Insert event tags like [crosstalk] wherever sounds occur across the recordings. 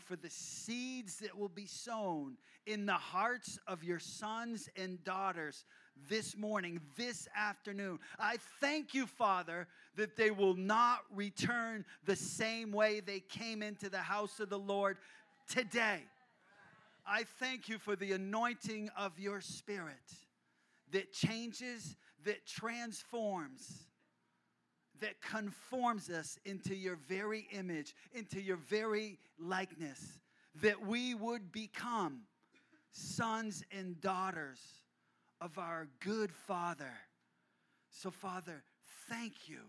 for the seeds that will be sown in the hearts of your sons and daughters this morning, this afternoon. I thank you, Father, that they will not return the same way they came into the house of the Lord today. I thank you for the anointing of your spirit that changes, that transforms, that conforms us into your very image, into your very likeness, that we would become sons and daughters of our good Father. So, Father, thank you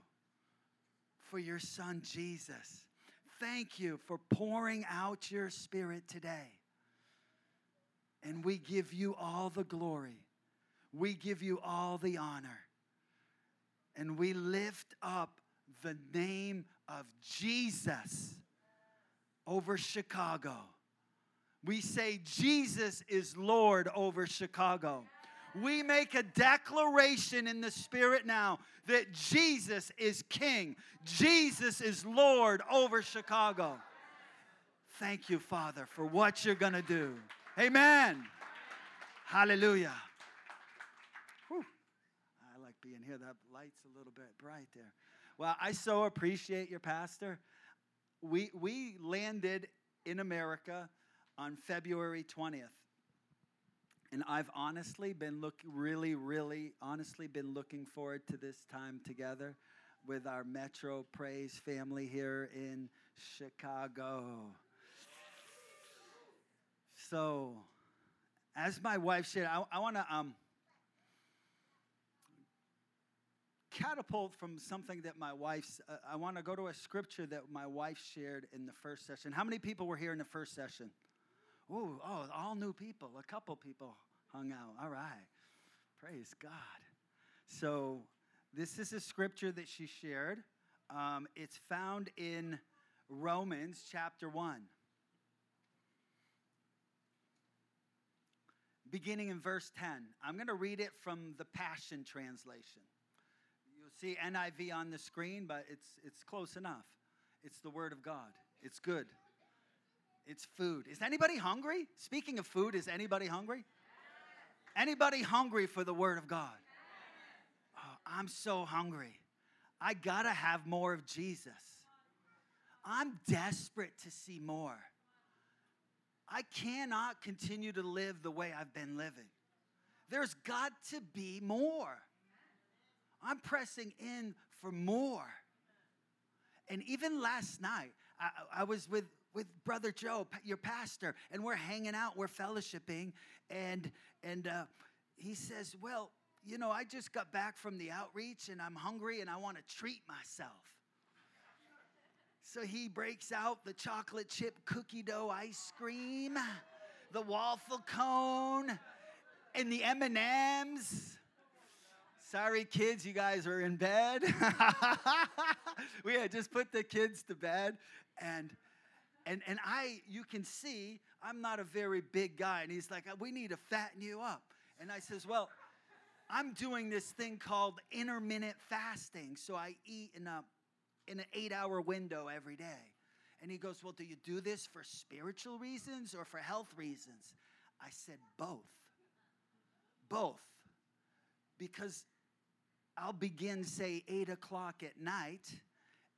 for your Son Jesus. Thank you for pouring out your Spirit today. And we give you all the glory, we give you all the honor, and we lift up the name of Jesus over Chicago. We say Jesus is Lord over Chicago we make a declaration in the Spirit now that Jesus is King, Jesus is Lord over Chicago. Thank you, Father, for what you're going to do. Amen. Hallelujah. Whew. I like being here. That light's a little bit bright there. Well, I so appreciate your pastor. We, we landed in America on February 20th. And I've honestly been look really, really honestly been looking forward to this time together with our Metro Praise family here in Chicago. So, as my wife shared, I, I want to um, catapult from something that my wife's. Uh, I want to go to a scripture that my wife shared in the first session. How many people were here in the first session? Ooh, oh, all new people. A couple people hung out. All right. Praise God. So, this is a scripture that she shared. Um, it's found in Romans chapter 1. Beginning in verse 10. I'm going to read it from the Passion Translation. You'll see NIV on the screen, but it's, it's close enough. It's the Word of God, it's good. It's food. Is anybody hungry? Speaking of food, is anybody hungry? Anybody hungry for the Word of God? Oh, I'm so hungry. I gotta have more of Jesus. I'm desperate to see more. I cannot continue to live the way I've been living. There's got to be more. I'm pressing in for more. And even last night, I, I was with with brother joe your pastor and we're hanging out we're fellowshipping and and uh, he says well you know i just got back from the outreach and i'm hungry and i want to treat myself so he breaks out the chocolate chip cookie dough ice cream the waffle cone and the m&ms Sorry, kids, you guys are in bed. [laughs] we had just put the kids to bed, and and, and I, you can see, I'm not a very big guy. And he's like, we need to fatten you up. And I says, well, I'm doing this thing called intermittent fasting. So I eat in, a, in an eight hour window every day. And he goes, well, do you do this for spiritual reasons or for health reasons? I said, both. Both. Because I'll begin, say, eight o'clock at night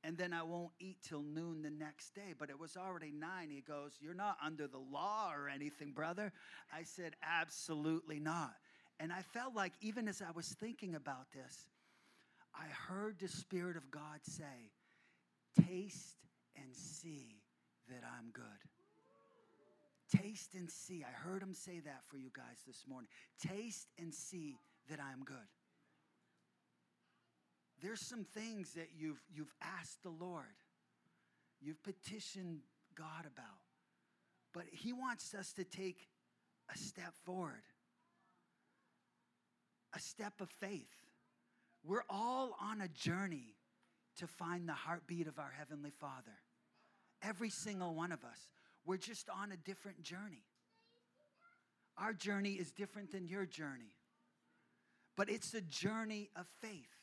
and then I won't eat till noon the next day. But it was already nine. He goes, You're not under the law or anything, brother. I said, Absolutely not. And I felt like, even as I was thinking about this, I heard the Spirit of God say, Taste and see that I'm good. Taste and see. I heard him say that for you guys this morning. Taste and see that I'm good there's some things that you've, you've asked the Lord, you've petitioned God about, but He wants us to take a step forward, a step of faith. We're all on a journey to find the heartbeat of our Heavenly Father. Every single one of us. We're just on a different journey. Our journey is different than your journey, but it's a journey of faith.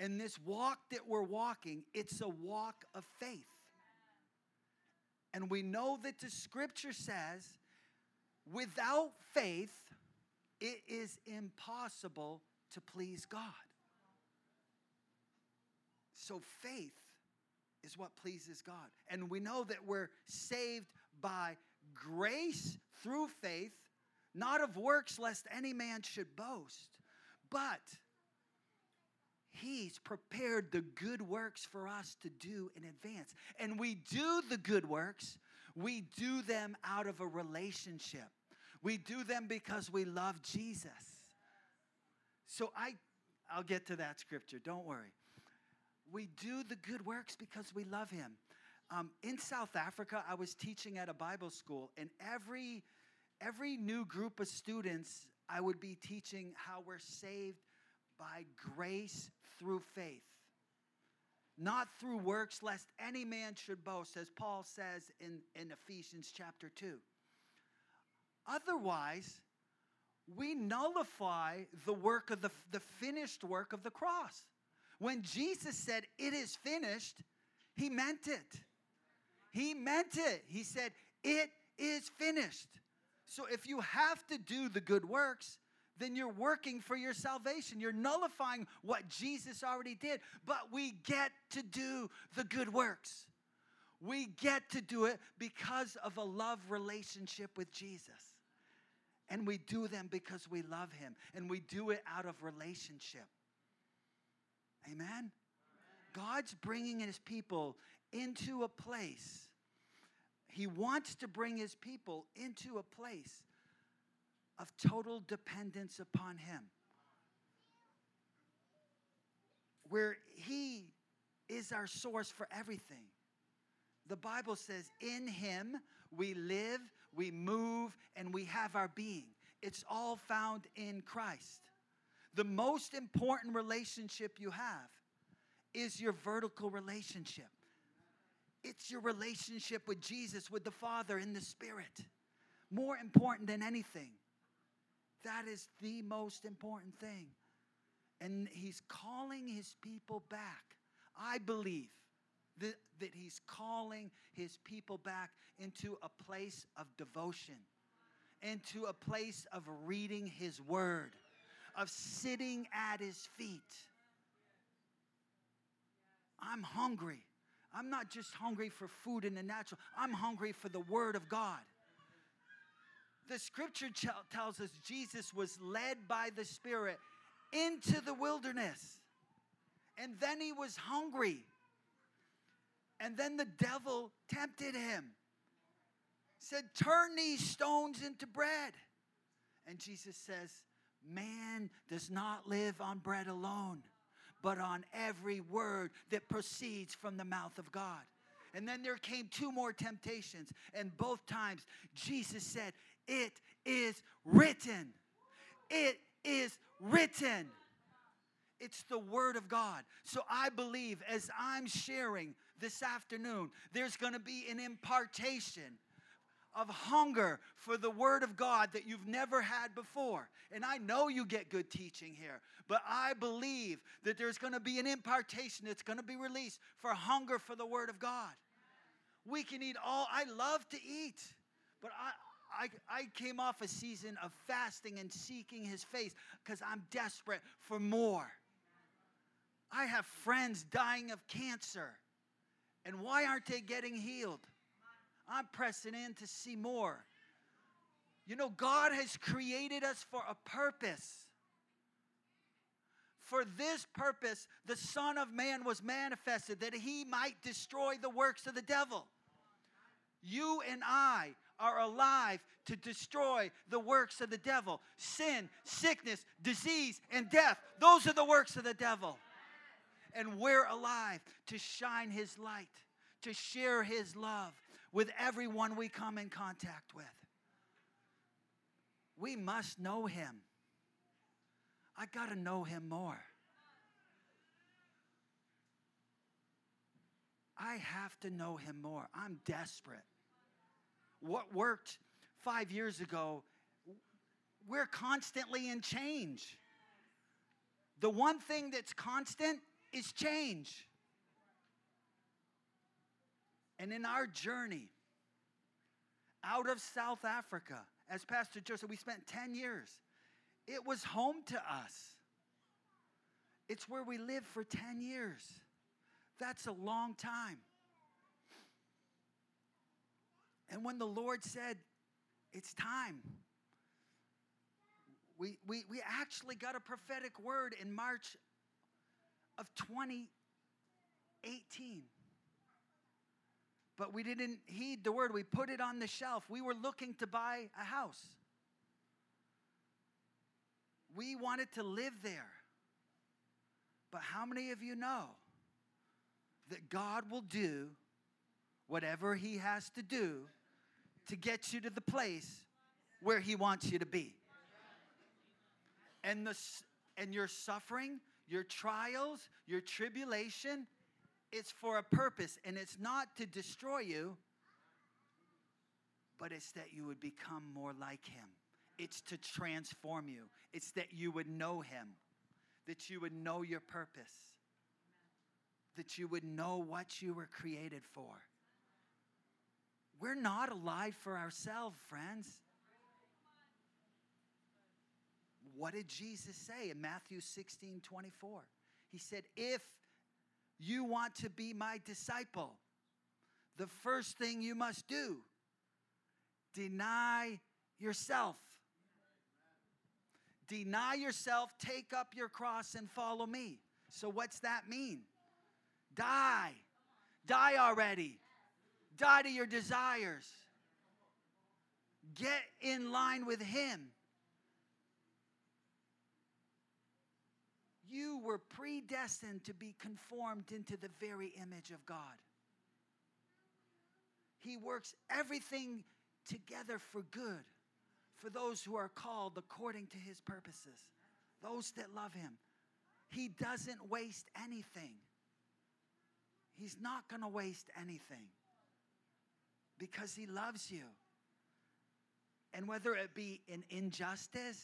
And this walk that we're walking, it's a walk of faith. And we know that the scripture says, without faith, it is impossible to please God. So faith is what pleases God. And we know that we're saved by grace through faith, not of works, lest any man should boast. But He's prepared the good works for us to do in advance. And we do the good works, we do them out of a relationship. We do them because we love Jesus. So I I'll get to that scripture, don't worry. We do the good works because we love him. Um, in South Africa, I was teaching at a Bible school, and every every new group of students, I would be teaching how we're saved by grace through faith, not through works, lest any man should boast, as Paul says in, in Ephesians chapter 2. Otherwise, we nullify the work of the, the finished work of the cross. When Jesus said, It is finished, he meant it. He meant it. He said, It is finished. So if you have to do the good works, then you're working for your salvation. You're nullifying what Jesus already did. But we get to do the good works. We get to do it because of a love relationship with Jesus. And we do them because we love Him. And we do it out of relationship. Amen? God's bringing His people into a place. He wants to bring His people into a place of total dependence upon Him. Where He is our source for everything. The Bible says, In Him we live, we move, and we have our being. It's all found in Christ. The most important relationship you have is your vertical relationship. It's your relationship with Jesus, with the Father, in the Spirit. More important than anything. That is the most important thing. And he's calling his people back. I believe that, that he's calling his people back into a place of devotion, into a place of reading his word, of sitting at his feet. I'm hungry. I'm not just hungry for food in the natural, I'm hungry for the word of God the scripture tells us Jesus was led by the Spirit into the wilderness. And then he was hungry. And then the devil tempted him. Said, Turn these stones into bread. And Jesus says, Man does not live on bread alone, but on every word that proceeds from the mouth of God. And then there came two more temptations. And both times, Jesus said, it is written. It is written. It's the Word of God. So I believe as I'm sharing this afternoon, there's going to be an impartation of hunger for the Word of God that you've never had before. And I know you get good teaching here, but I believe that there's going to be an impartation that's going to be released for hunger for the Word of God. We can eat all, I love to eat, but I, I, I came off a season of fasting and seeking his face because I'm desperate for more. I have friends dying of cancer. And why aren't they getting healed? I'm pressing in to see more. You know, God has created us for a purpose. For this purpose, the Son of Man was manifested that he might destroy the works of the devil. You and I are alive to destroy the works of the devil. Sin, sickness, disease, and death. Those are the works of the devil. And we're alive to shine his light, to share his love with everyone we come in contact with. We must know him. I got to know him more. I have to know him more. I'm desperate what worked five years ago, we're constantly in change. The one thing that's constant is change. And in our journey, out of South Africa. As Pastor said, we spent 10 years. It was home to us. It's where we lived for 10 years. That's a long time. And when the Lord said, It's time, we, we, we actually got a prophetic word in March of 2018. But we didn't heed the word. We put it on the shelf. We were looking to buy a house. We wanted to live there. But how many of you know that God will do whatever He has to do to get you to the place where He wants you to be? And, the, and your suffering, your trials, your tribulation, it's for a purpose. And it's not to destroy you, but it's that you would become more like Him. It's to transform you, it's that you would know Him, that you would know your purpose, that you would know what you were created for. We're not alive for ourselves, friends. What did Jesus say in Matthew 16 24? He said, If you want to be my disciple, the first thing you must do, deny yourself. Deny yourself, take up your cross, and follow me. So, what's that mean? Die. Die already. Die to your desires. Get in line with Him. You were predestined to be conformed into the very image of God. He works everything together for good for those who are called according to his purposes, those that love him. He doesn't waste anything. He's not going to waste anything because he loves you. And whether it be an injustice,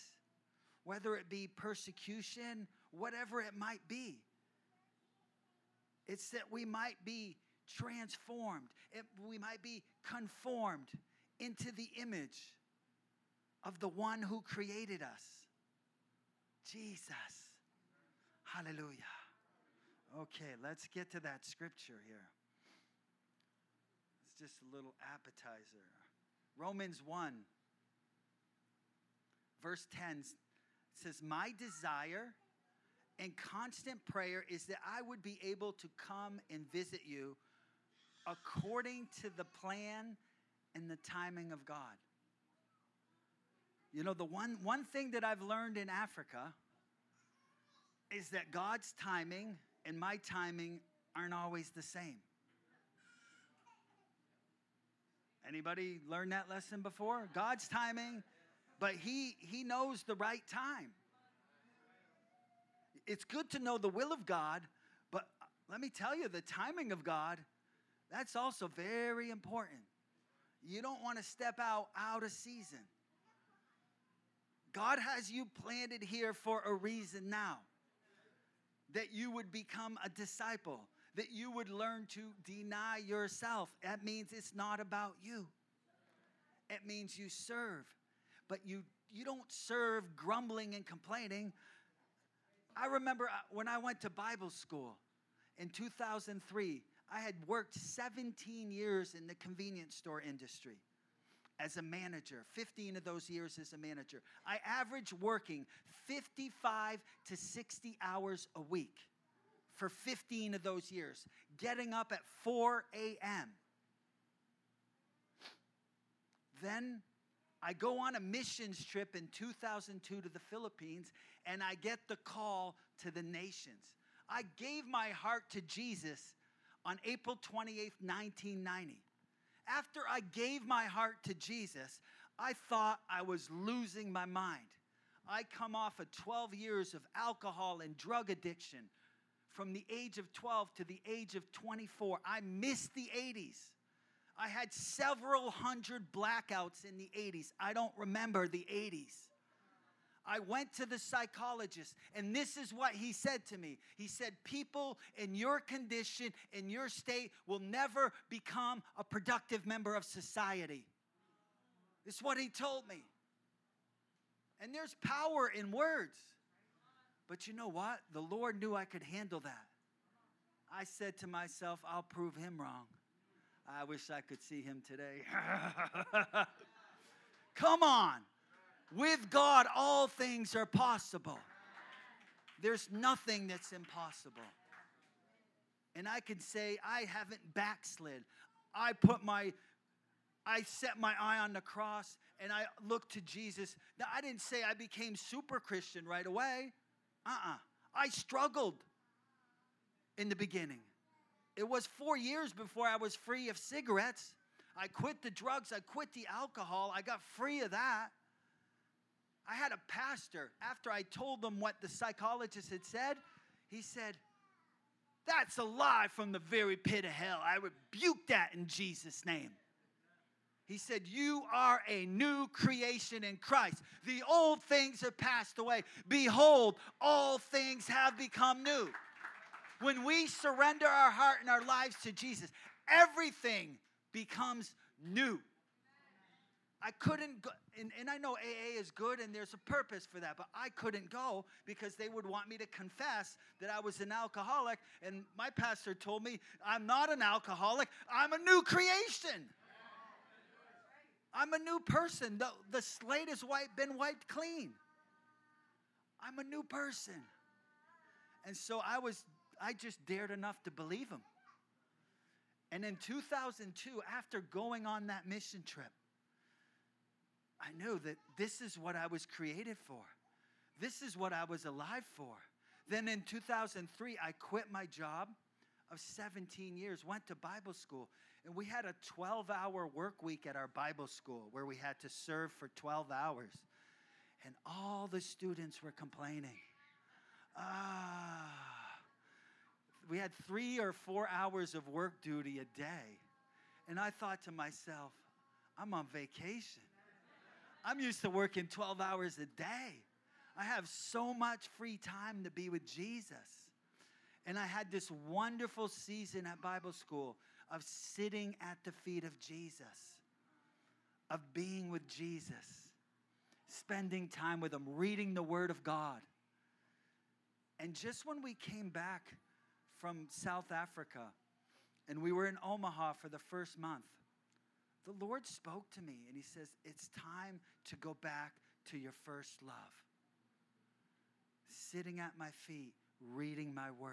whether it be persecution, whatever it might be. It's that we might be transformed, it, we might be conformed into the image of the one who created us Jesus. Hallelujah. Okay, let's get to that scripture here. Just a little appetizer. Romans 1, verse 10 says, My desire and constant prayer is that I would be able to come and visit you according to the plan and the timing of God. You know, the one, one thing that I've learned in Africa is that God's timing and my timing aren't always the same. Anybody learned that lesson before? God's timing, but he he knows the right time it's good to know the will of God, but let me tell you, the timing of God, that's also very important. You don't want to step out out of season. God has you planted here for a reason now. That you would become a disciple, that you would learn to deny yourself. That means it's not about you. It means you serve. But you you don't serve grumbling and complaining. I remember uh, when I went to Bible school in 2003, I had worked 17 years in the convenience store industry as a manager, 15 of those years as a manager. I averaged working 55 to 60 hours a week for 15 of those years, getting up at 4 a.m. Then I go on a missions trip in 2002 to the Philippines and I get the call to the nations. I gave my heart to Jesus on April 28th, 1990. After I gave my heart to Jesus, I thought I was losing my mind. I come off of 12 years of alcohol and drug addiction from the age of 12 to the age of 24. I missed the 80s. I had several hundred blackouts in the 80s. I don't remember the 80s. I went to the psychologist, and this is what he said to me. He said, People in your condition, in your state, will never become a productive member of society. This is what he told me. And there's power in words. But you know what? The Lord knew I could handle that. I said to myself, I'll prove him wrong. I wish I could see him today. [laughs] Come on. With God, all things are possible. There's nothing that's impossible. And I can say, I haven't backslid. I put my, I set my eye on the cross and I looked to Jesus. Now, I didn't say I became super Christian right away. Uh uh-uh. uh I struggled in the beginning. It was four years before I was free of cigarettes. I quit the drugs, I quit the alcohol, I got free of that. I had a pastor, after I told them what the psychologist had said, he said, That's a lie from the very pit of hell. I rebuke that in Jesus' name. He said, You are a new creation in Christ. The old things have passed away. Behold, all things have become new. When we surrender our heart and our lives to Jesus, everything becomes new. I couldn't go, and, and I know AA is good and there's a purpose for that, but I couldn't go because they would want me to confess that I was an alcoholic. And my pastor told me, I'm not an alcoholic, I'm a new creation. I'm a new person. The, the slate has white, been wiped clean. I'm a new person. And so I was, I just dared enough to believe him. And in 2002, after going on that mission trip, I knew that this is what I was created for. This is what I was alive for. Then in 2003, I quit my job of 17 years, went to Bible school, and we had a 12 hour work week at our Bible school where we had to serve for 12 hours. And all the students were complaining. Ah, we had three or four hours of work duty a day. And I thought to myself, I'm on vacation. I'm used to working 12 hours a day. I have so much free time to be with Jesus. And I had this wonderful season at Bible school of sitting at the feet of Jesus, of being with Jesus, spending time with Him, reading the Word of God. And just when we came back from South Africa and we were in Omaha for the first month, the Lord spoke to me and He says, It's time to go back to your first love. Sitting at my feet, reading my word.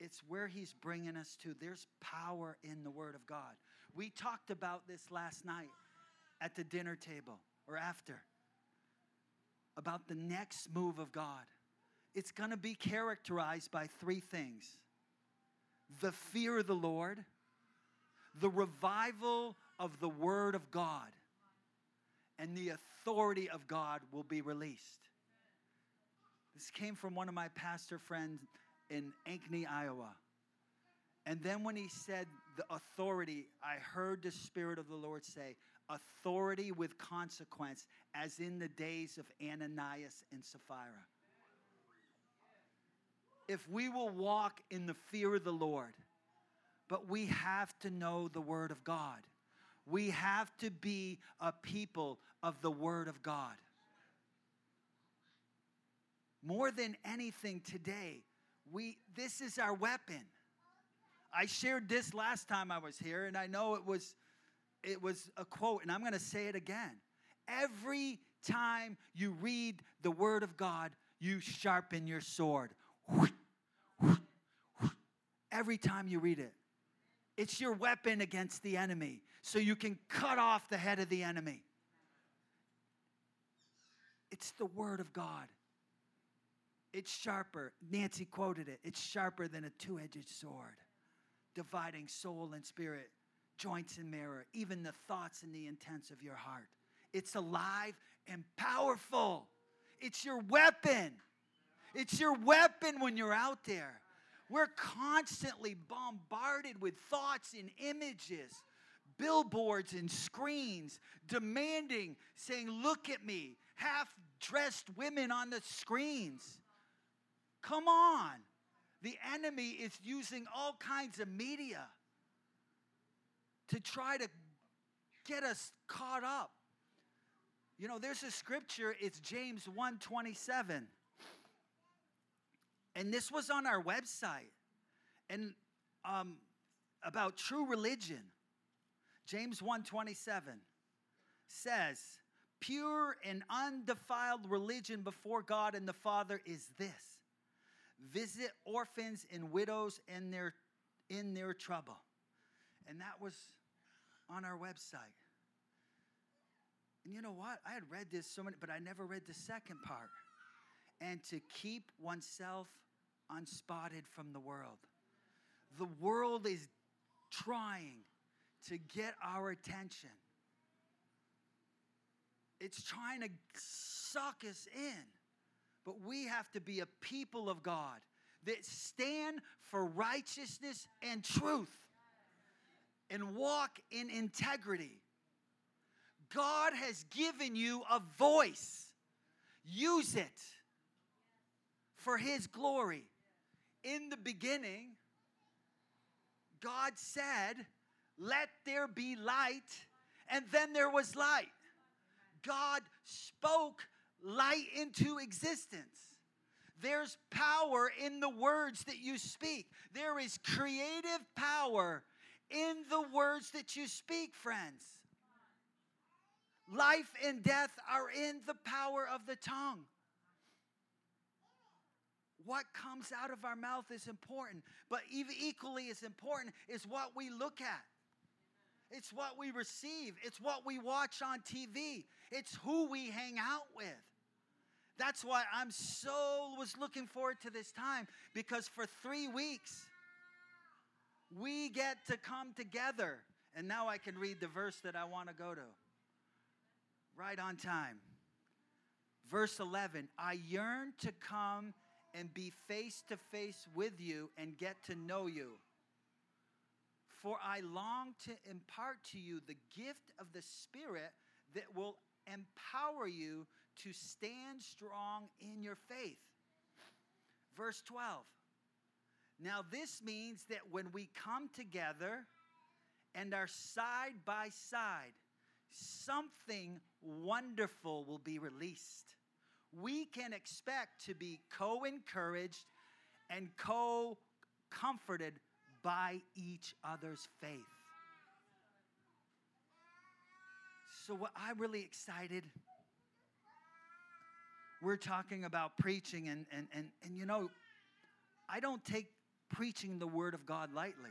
It's where He's bringing us to. There's power in the Word of God. We talked about this last night at the dinner table or after about the next move of God. It's going to be characterized by three things the fear of the Lord the revival of the Word of God and the authority of God will be released. This came from one of my pastor friends in Ankeny, Iowa. And then when he said the authority, I heard the Spirit of the Lord say, authority with consequence, as in the days of Ananias and Sapphira. If we will walk in the fear of the Lord, but we have to know the Word of God. We have to be a people of the Word of God. More than anything today, we, this is our weapon. I shared this last time I was here, and I know it was, it was a quote, and I'm going to say it again. Every time you read the Word of God, you sharpen your sword. Every time you read it. It's your weapon against the enemy, so you can cut off the head of the enemy. It's the Word of God. It's sharper. Nancy quoted it. It's sharper than a two edged sword, dividing soul and spirit, joints and marrow, even the thoughts and the intents of your heart. It's alive and powerful. It's your weapon. It's your weapon when you're out there. We're constantly bombarded with thoughts and images, billboards and screens demanding, saying, Look at me, half dressed women on the screens. Come on. The enemy is using all kinds of media to try to get us caught up. You know, there's a scripture, it's James 1:27. And this was on our website. And um, about true religion. James 1:27 says, "Pure and undefiled religion before God and the Father is this: visit orphans and widows in their in their trouble." And that was on our website. And you know what? I had read this so many, but I never read the second part. And to keep oneself unspotted from the world. The world is trying to get our attention. It's trying to suck us in. But we have to be a people of God that stand for righteousness and truth and walk in integrity. God has given you a voice. Use it for His glory. In the beginning, God said, Let there be light, and then there was light. God spoke light into existence. There's power in the words that you speak. There is creative power in the words that you speak, friends. Life and death are in the power of the tongue. What comes out of our mouth is important, but equally as important is what we look at. It's what we receive. It's what we watch on TV. It's who we hang out with. That's why I'm so was looking forward to this time because for 3 weeks we get to come together. And now I can read the verse that I want to go to. Right on time. Verse 11, I yearn to come and be face to face with you and get to know you. For I long to impart to you the gift of the Spirit that will empower you to stand strong in your faith. Verse 12. Now, this means that when we come together and are side by side, something wonderful will be released we can expect to be co encouraged and co comforted by each other's faith. So, what I'm really excited, we're talking about preaching, and, and, and, and you know, I don't take preaching the Word of God lightly.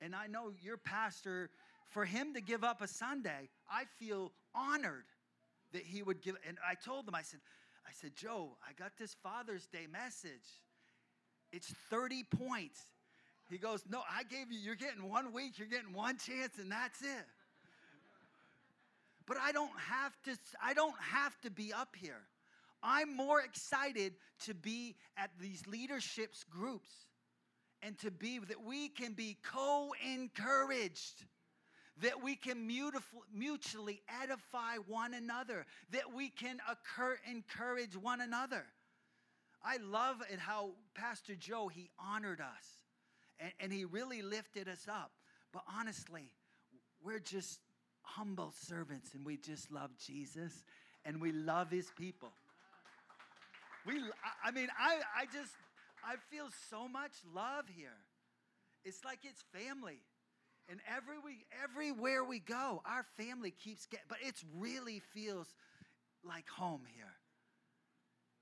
And I know your pastor, for him to give up a Sunday, I feel honored that he would give. And I told him, I said, I said, Joe, I got this Father's Day message. It's 30 points. He goes, No, I gave you, you're getting one week, you're getting one chance, and that's it. But I don't have to, I don't have to be up here. I'm more excited to be at these leaderships groups and to be that we can be co-encouraged that we can mutually edify one another, that we can occur, encourage one another. I love it how Pastor Joe, he honored us and, and he really lifted us up. But honestly, we're just humble servants and we just love Jesus and we love his people. We, I mean, I, I just, I feel so much love here. It's like it's family. And every we, everywhere we go, our family keeps getting, but it really feels like home here.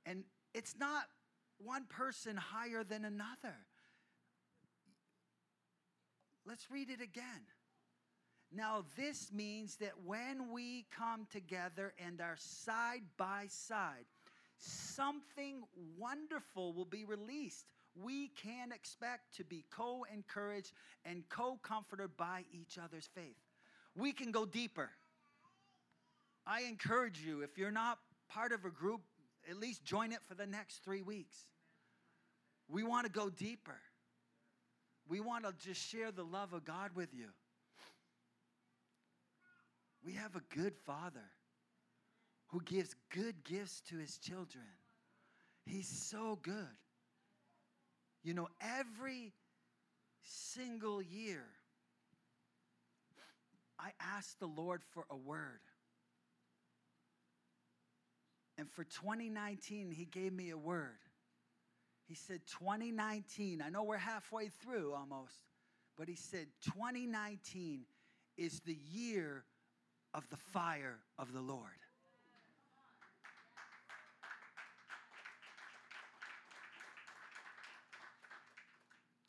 And it's not one person higher than another. Let's read it again. Now, this means that when we come together and are side by side, something wonderful will be released we can expect to be co encouraged and co comforted by each other's faith. We can go deeper. I encourage you, if you're not part of a group, at least join it for the next three weeks. We want to go deeper. We want to just share the love of God with you. We have a good Father who gives good gifts to his children. He's so good. You know, every single year, I asked the Lord for a word. And for 2019, He gave me a word. He said, 2019, I know we're halfway through almost, but He said, 2019 is the year of the fire of the Lord.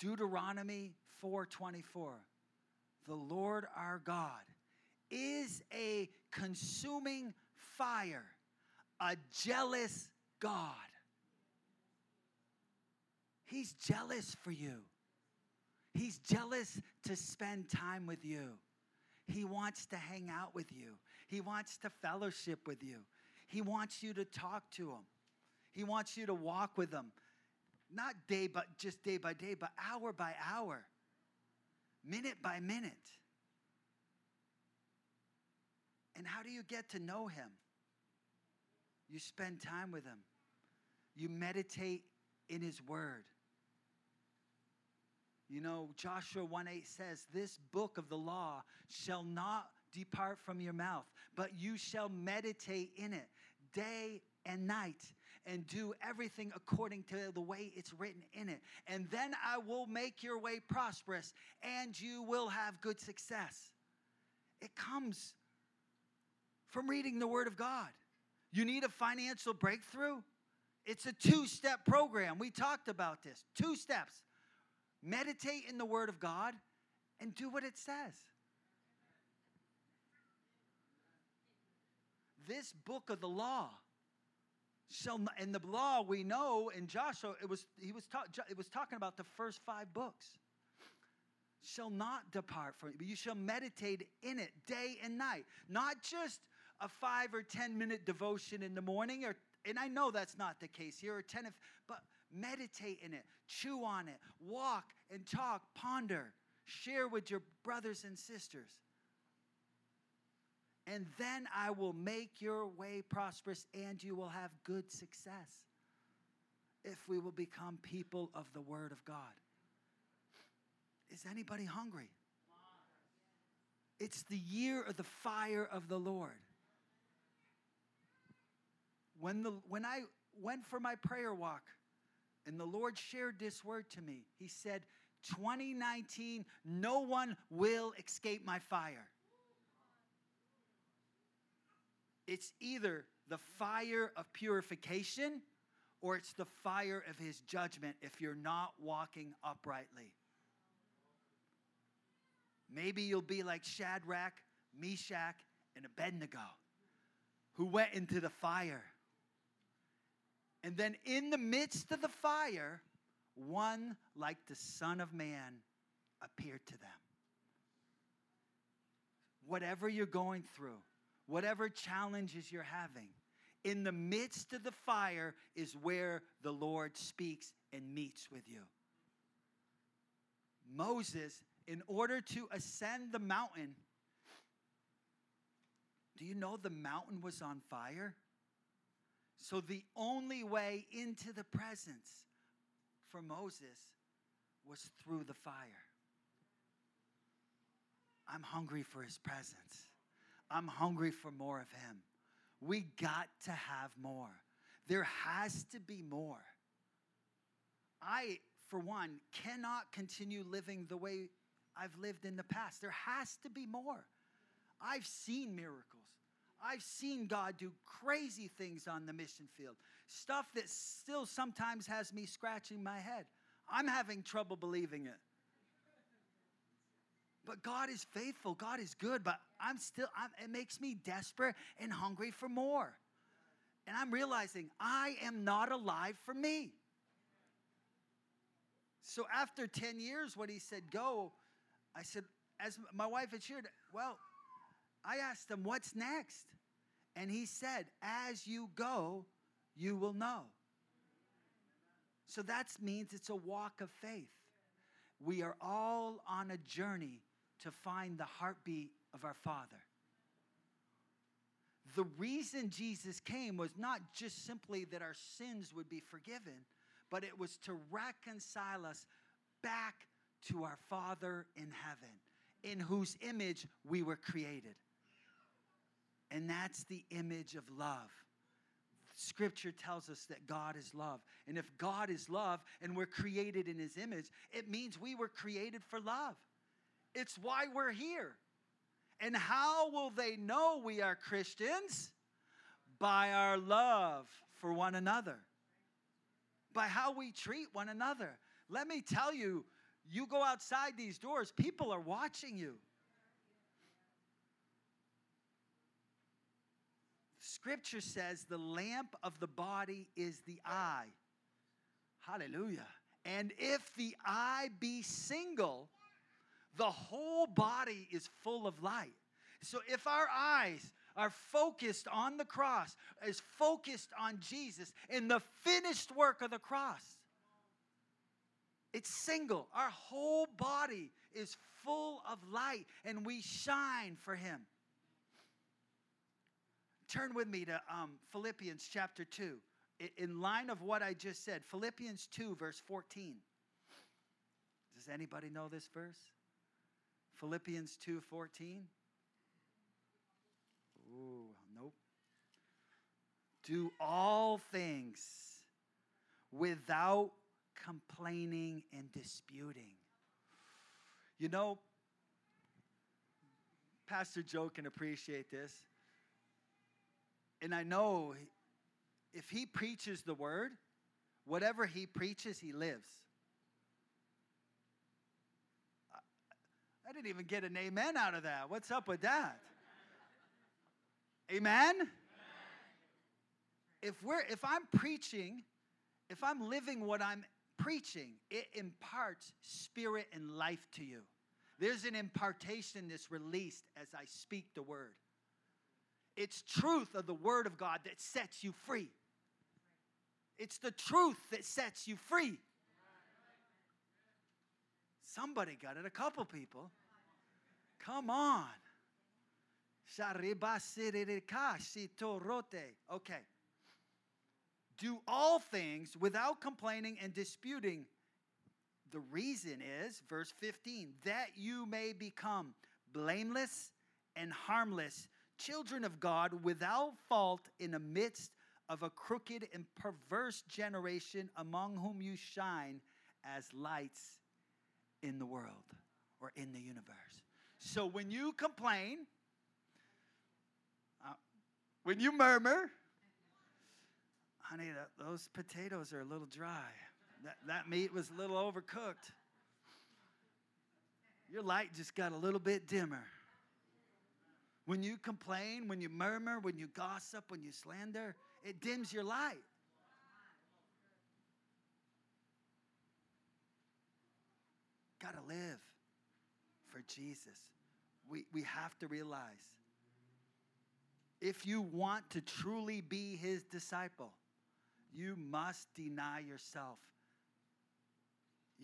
Deuteronomy 4:24. The Lord our God is a consuming fire, a jealous God. He's jealous for you. He's jealous to spend time with you. He wants to hang out with you. He wants to fellowship with you. He wants you to talk to him. He wants you to walk with him. Not day but just day by day, but hour by hour. Minute by minute. And how do you get to know him? You spend time with him. You meditate in his word. You know, Joshua 1 8 says, This book of the law shall not depart from your mouth, but you shall meditate in it day and night and do everything according to the way it's written in it. And then I will make your way prosperous and you will have good success. It comes from reading the Word of God. You need a financial breakthrough? It's a two step program. We talked about this. Two steps meditate in the Word of God and do what it says. This book of the law shall not, in the law we know in Joshua it was he was ta- it was talking about the first five books. Shall not depart from you but you shall meditate in it day and night. Not just a 5 or 10 minute devotion in the morning or and I know that's not the case here or 10 if, but meditate in it chew on it walk and talk ponder share with your brothers and sisters and then I will make your way prosperous and you will have good success if we will become people of the Word of God. Is anybody hungry? It's the year of the fire of the Lord. When, the, when I went for my prayer walk and the Lord shared this word to me, He said, 2019, no one will escape my fire. It's either the fire of purification or it's the fire of his judgment if you're not walking uprightly. Maybe you'll be like Shadrach, Meshach, and Abednego, who went into the fire. And then in the midst of the fire, one like the Son of Man appeared to them. Whatever you're going through, whatever challenges you're having, in the midst of the fire is where the Lord speaks and meets with you. Moses, in order to ascend the mountain, do you know the mountain was on fire? So the only way into the presence for Moses was through the fire. I'm hungry for his presence. I'm hungry for more of Him. We got to have more. There has to be more. I, for one, cannot continue living the way I've lived in the past. There has to be more. I've seen miracles. I've seen God do crazy things on the mission field, stuff that still sometimes has me scratching my head. I'm having trouble believing it. But God is faithful. God is good. But I'm still, I'm, it makes me desperate and hungry for more. And I'm realizing I am not alive for me. So after 10 years, when he said go, I said, as my wife had shared, well, I asked him, what's next? And he said, as you go, you will know. So that means it's a walk of faith. We are all on a journey to find the heartbeat of our Father. The reason Jesus came was not just simply that our sins would be forgiven, but it was to reconcile us back to our Father in heaven. in whose image we were created. And that's the image of love. Scripture tells us that God is love. And if God is love and we're created in his image, it means we were created for love. It's why we're here. And how will they know we are Christians? By our love for one another, by how we treat one another. Let me tell you, you go outside these doors, people are watching you. Scripture says the lamp of the body is the eye. Hallelujah. And if the eye be single, the whole body is full of light. So if our eyes are focused on the cross, is focused on Jesus and the finished work of the cross, it's single. Our whole body is full of light and we shine for Him. Turn with me to um, Philippians chapter 2. In line of what I just said, Philippians 2, verse 14. Does anybody know this verse? Philippians 2 14. Ooh, nope. Do all things without complaining and disputing. You know, Pastor Joe can appreciate this. And I know if he preaches the word, whatever he preaches, he lives. I didn't even get an amen out of that. What's up with that? Amen? If we're if I'm preaching, if I'm living what I'm preaching, it imparts spirit and life to you. There's an impartation that's released as I speak the word. It's truth of the word of God that sets you free. It's the truth that sets you free. Somebody got it, a couple people. Come on. Okay do all things without complaining and disputing. The reason is, verse 15, that you may become blameless and harmless, children of God without fault in the midst of a crooked and perverse generation among whom you shine as lights in the world or in the universe. So when you complain, uh, when you murmur, honey, that, those potatoes are a little dry. That, that meat was a little overcooked. Your light just got a little bit dimmer. When you complain, when you murmur, when you gossip, when you slander, it dims your light. Got to live for Jesus. We, we have to realize if you want to truly be his disciple, you must deny yourself.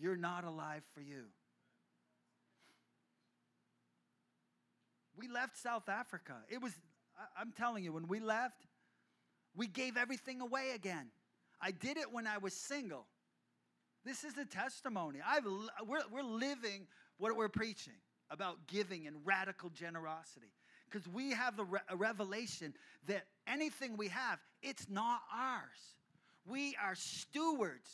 You're not alive for you. We left South Africa. It was, I'm telling you, when we left, we gave everything away again. I did it when I was single. This is a testimony. I've, we're, we're living what we're preaching about giving and radical generosity. Because we have the re- revelation that anything we have, it's not ours. We are stewards.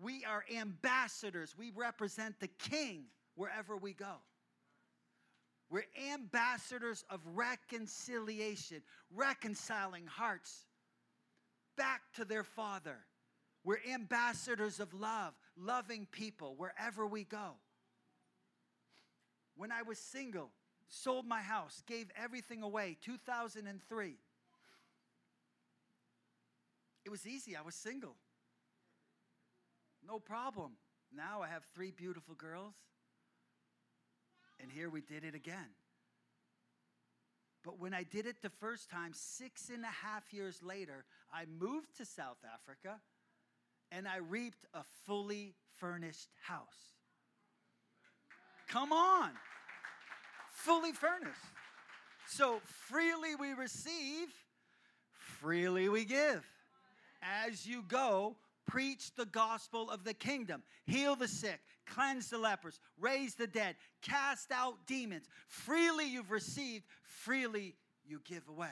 We are ambassadors. We represent the king wherever we go. We're ambassadors of reconciliation, reconciling hearts back to their Father. We're ambassadors of love, loving people wherever we go. When I was single, sold my house, gave everything away, 2003. It was easy. I was single. No problem. Now I have three beautiful girls. And here we did it again. But when I did it the first time, six and a half years later, I moved to South Africa and I reaped a fully furnished house. Come on. Fully furnished. So freely we receive, freely we give as you go, preach the gospel of the kingdom, heal the sick, cleanse the lepers, raise the dead, cast out demons. Freely you've received, freely you give away.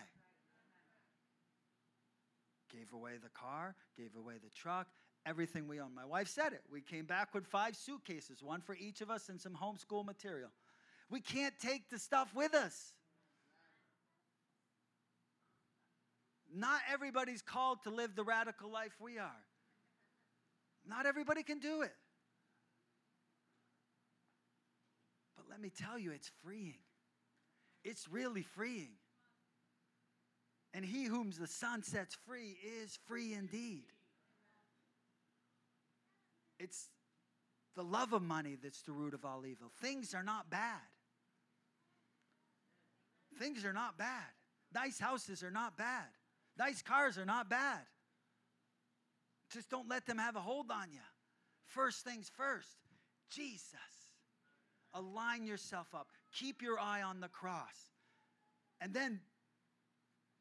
Gave away the car, gave away the truck, everything we own. My wife said it. We came back with five suitcases, one for each of us, and some homeschool material. We can't take the stuff with us. Not everybody's called to live the radical life we are. Not everybody can do it. But let me tell you, it's freeing. It's really freeing. And he whom the Son sets free is free indeed. It's the love of money that's the root of all evil. Things are not bad. Things are not bad. Nice houses are not bad. Nice cars are not bad. Just don't let them have a hold on you. First things first, Jesus. Align yourself up. Keep your eye on the cross. And then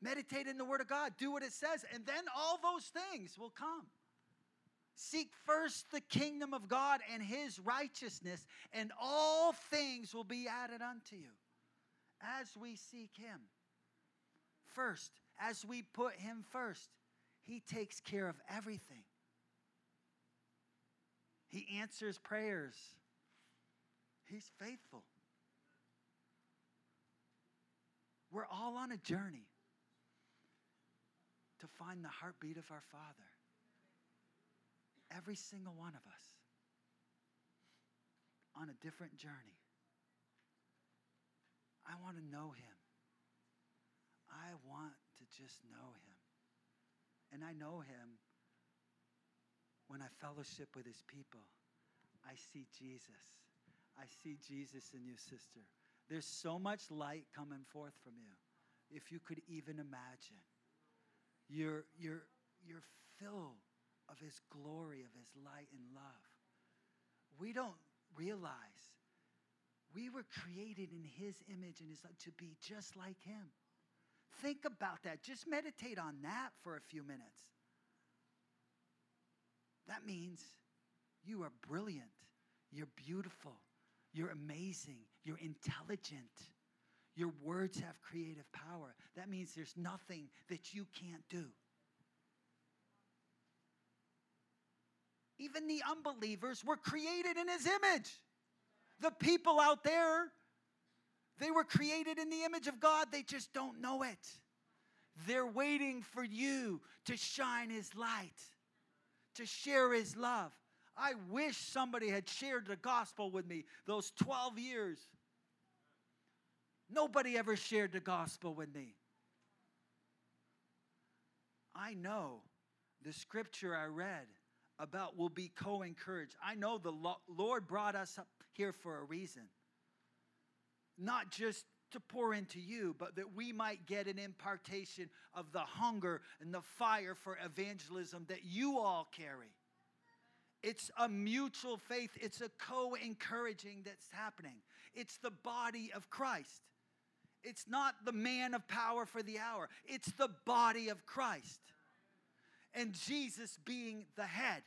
meditate in the Word of God. Do what it says. And then all those things will come. Seek first the kingdom of God and his righteousness, and all things will be added unto you as we seek him. First, as we put him first, he takes care of everything. He answers prayers. He's faithful. We're all on a journey to find the heartbeat of our Father. Every single one of us on a different journey. I want to know him. I want to just know him. And I know him when I fellowship with his people. I see Jesus. I see Jesus in you, sister. There's so much light coming forth from you. If you could even imagine. You're, you're, you're filled of his glory, of his light and love. We don't realize we were created in his image and his to be just like him. Think about that. Just meditate on that for a few minutes. That means you are brilliant, you're beautiful, you're amazing, you're intelligent. Your words have creative power. That means there's nothing that you can't do. Even the unbelievers were created in his image. The people out there, they were created in the image of God, they just don't know it. They're waiting for you to shine his light, to share his love. I wish somebody had shared the gospel with me those 12 years. Nobody ever shared the gospel with me. I know the scripture I read about will be co encouraged. I know the Lord brought us up here for a reason. Not just to pour into you, but that we might get an impartation of the hunger and the fire for evangelism that you all carry. It's a mutual faith, it's a co encouraging that's happening. It's the body of Christ. It's not the man of power for the hour, it's the body of Christ. And Jesus being the head.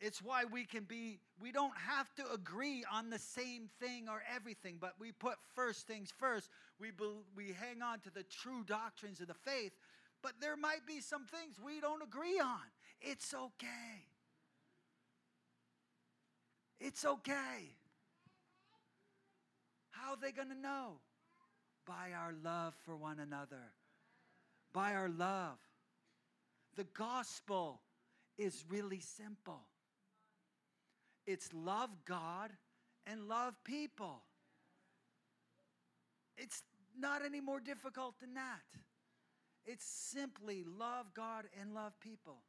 It's why we can be, we don't have to agree on the same thing or everything, but we put first things first. We, we hang on to the true doctrines of the faith, but there might be some things we don't agree on. It's okay. It's okay. How are they going to know? By our love for one another. By our love. The gospel is really simple. It's love God and love people. It's not any more difficult than that. It's simply love God and love people.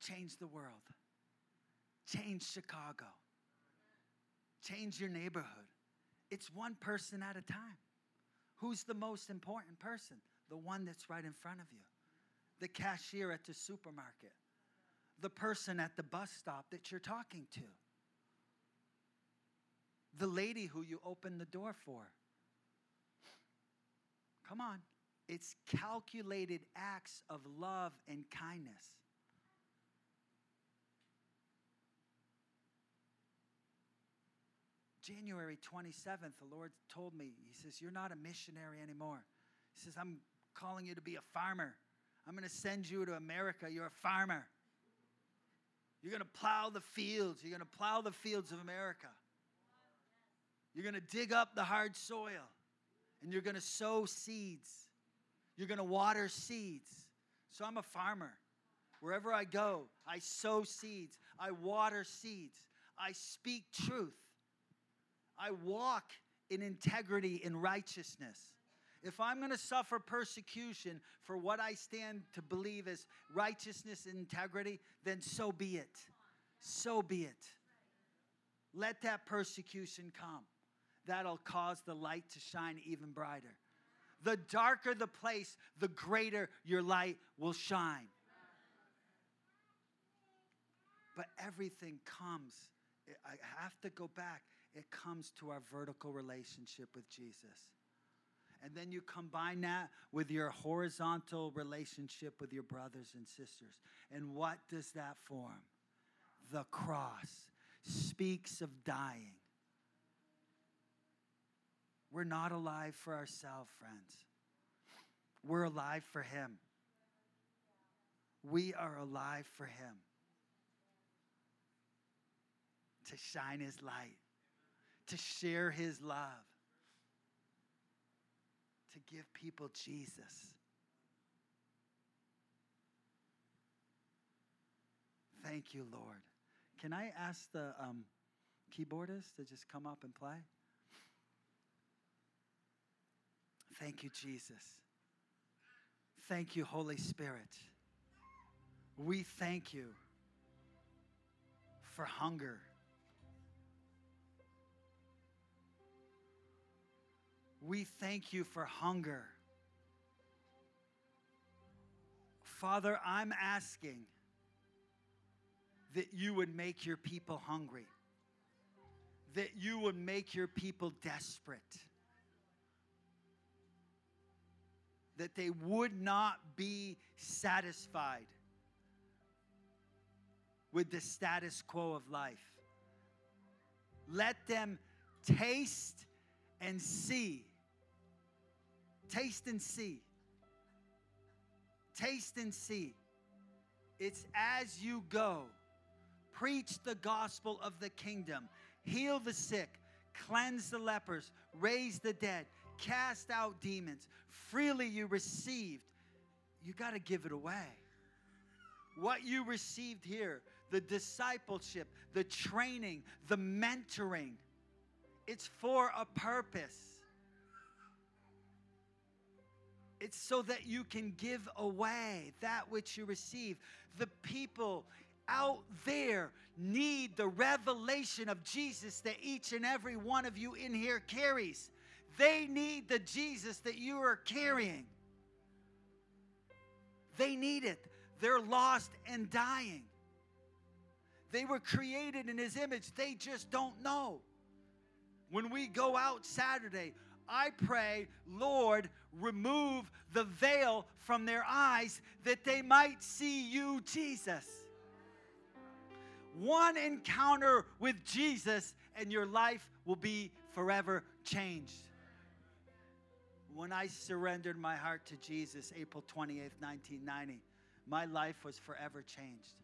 Change the world. Change Chicago. Change your neighborhood. It's one person at a time. Who's the most important person? The one that's right in front of you. The cashier at the supermarket the person at the bus stop that you're talking to, the lady who you opened the door for. Come on, It's calculated acts of love and kindness. January 27th, the Lord told me, He says, You're not a missionary anymore. He says, I'm calling you to be a farmer. I'm going to send you to America. You're a farmer. You're going to plow the fields. You're going to plow the fields of America. You're going to dig up the hard soil and you're going to sow seeds. You're going to water seeds. So I'm a farmer. Wherever I go, I sow seeds. I water seeds. I speak truth. I walk in integrity and righteousness. If I'm going to suffer persecution for what I stand to believe as righteousness and integrity, then so be it. So be it. Let that persecution come. That'll cause the light to shine even brighter. The darker the place, the greater your light will shine. But everything comes. I have to go back. It comes to our vertical relationship with Jesus. And then you combine that with your horizontal relationship with your brothers and sisters. And what does that form? The cross speaks of dying. We're not alive for ourselves, friends. We're alive for Him. We are alive for Him to shine His light, to share His love, to give people Jesus. Thank you, Lord. Can I ask the um, keyboardist to just come up and play? Thank you, Jesus. Thank you, Holy Spirit. We thank you for hunger. We thank you for hunger. Father, I'm asking that you would make your people hungry, that you would make your people desperate, that they would not be satisfied with the status quo of life. Let them taste and see Taste and see. Taste and see. It's as you go. Preach the gospel of the kingdom. Heal the sick. Cleanse the lepers. Raise the dead. Cast out demons. Freely you received. You got to give it away. What you received here, the discipleship, the training, the mentoring, it's for a purpose. It's so that you can give away that which you receive. The people out there need the revelation of Jesus that each and every one of you in here carries. They need the Jesus that you are carrying. They need it. They're lost and dying. They were created in His image, they just don't know. When we go out Saturday, I pray, Lord, remove the veil from their eyes that they might see you, Jesus. One encounter with Jesus, and your life will be forever changed. When I surrendered my heart to Jesus, April 28th, 1990, my life was forever changed.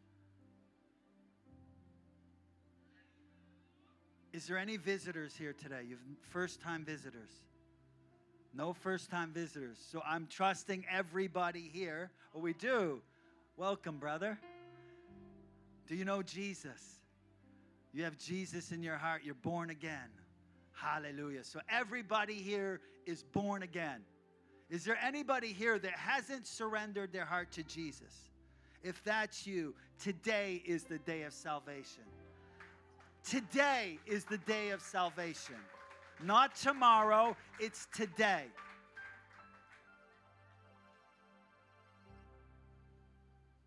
Is there any visitors here today? You've first time visitors. No first time visitors. So I'm trusting everybody here. Oh, we do. Welcome, brother. Do you know Jesus? You have Jesus in your heart. You're born again. Hallelujah. So everybody here is born again. Is there anybody here that hasn't surrendered their heart to Jesus? If that's you, today is the day of salvation. Today is the day of salvation. Not tomorrow, it's today.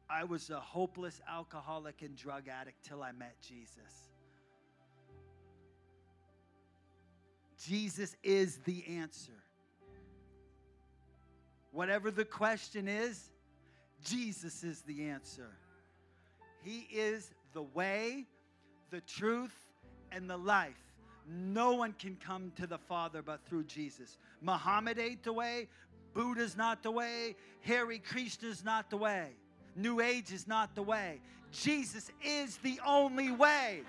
I was a hopeless alcoholic and drug addict till I met Jesus. Jesus is the answer. Whatever the question is, Jesus is the answer. He is the way, the truth, and the life. No one can come to the Father but through Jesus. Muhammad ain't the way, Buddha's not the way, Hare Krishna's not the way, New Age is not the way. Jesus is the only way.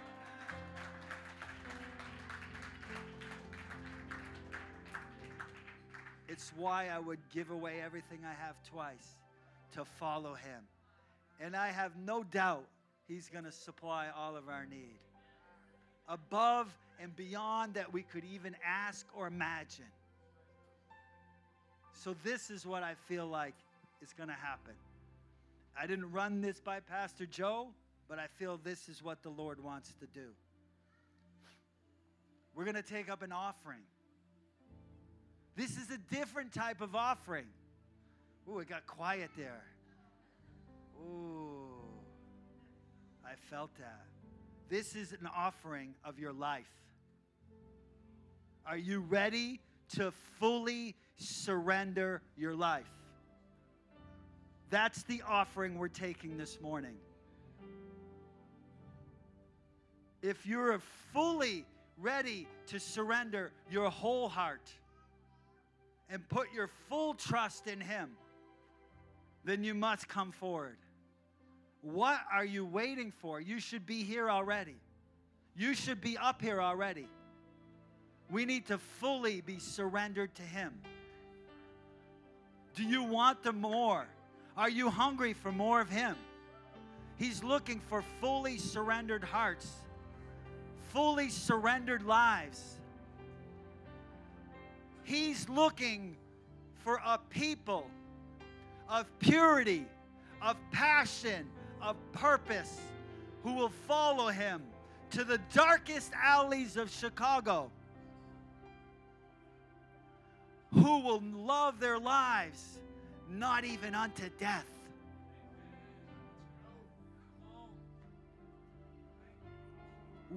It's why I would give away everything I have twice to follow him. And I have no doubt he's going to supply all of our need above and beyond that we could even ask or imagine. So, this is what I feel like is going to happen. I didn't run this by Pastor Joe, but I feel this is what the Lord wants to do. We're going to take up an offering. This is a different type of offering. Ooh, it got quiet there. Ooh, I felt that. This is an offering of your life. Are you ready to fully surrender your life? That's the offering we're taking this morning. If you're fully ready to surrender your whole heart and put your full trust in Him, then you must come forward. What are you waiting for? You should be here already. You should be up here already. We need to fully be surrendered to Him. Do you want the more? Are you hungry for more of Him? He's looking for fully surrendered hearts, fully surrendered lives. He's looking for a people of purity, of passion, of purpose who will follow him to the darkest alleys of Chicago, who will love their lives not even unto death.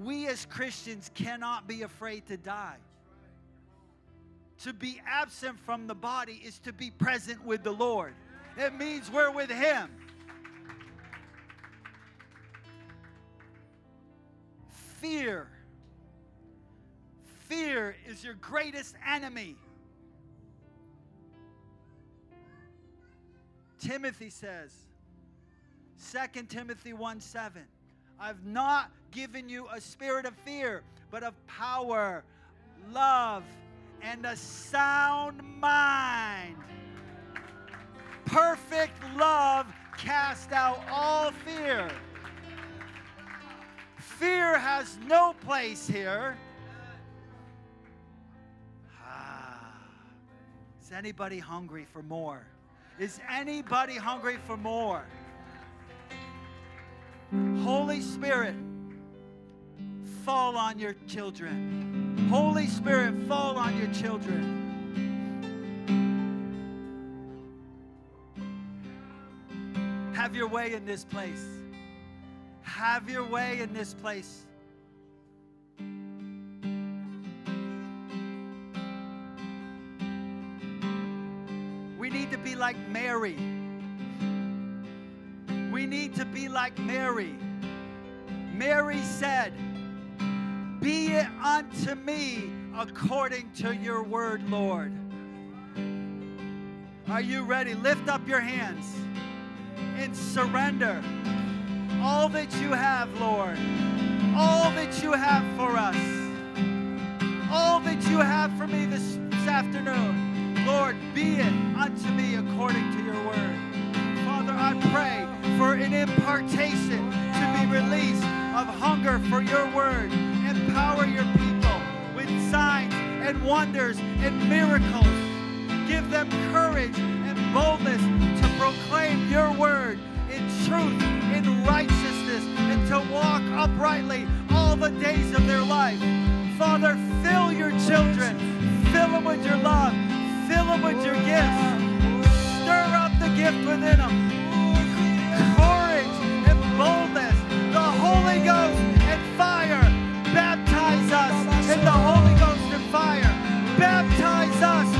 We as Christians cannot be afraid to die. To be absent from the body is to be present with the Lord. It means we're with Him. Fear. Fear is your greatest enemy. Timothy says, 2 Timothy 1 7, I've not given you a spirit of fear, but of power, love, and a sound mind. Perfect love cast out all fear. Fear has no place here. Ah. Is anybody hungry for more? Is anybody hungry for more? Holy Spirit, fall on your children. Holy Spirit, fall on your children. Have your way in this place. Have your way in this place. Like Mary. We need to be like Mary. Mary said, Be it unto me according to your word, Lord. Are you ready? Lift up your hands and surrender all that you have, Lord. All that you have for us. All that you have for me this, afternoon. Lord, be it unto me according to your word. Father, I pray for an impartation to be released of hunger for your word. Empower your people with signs and wonders and miracles. Give them courage and boldness to proclaim your word in truth, in righteousness, and to walk uprightly all the days of their life. Father, fill your children, fill them with your love, fill them with your gifts. Stir up the gift within them. Courage and boldness, the Holy Ghost and fire. Baptize us in the Holy Ghost and fire. Baptize us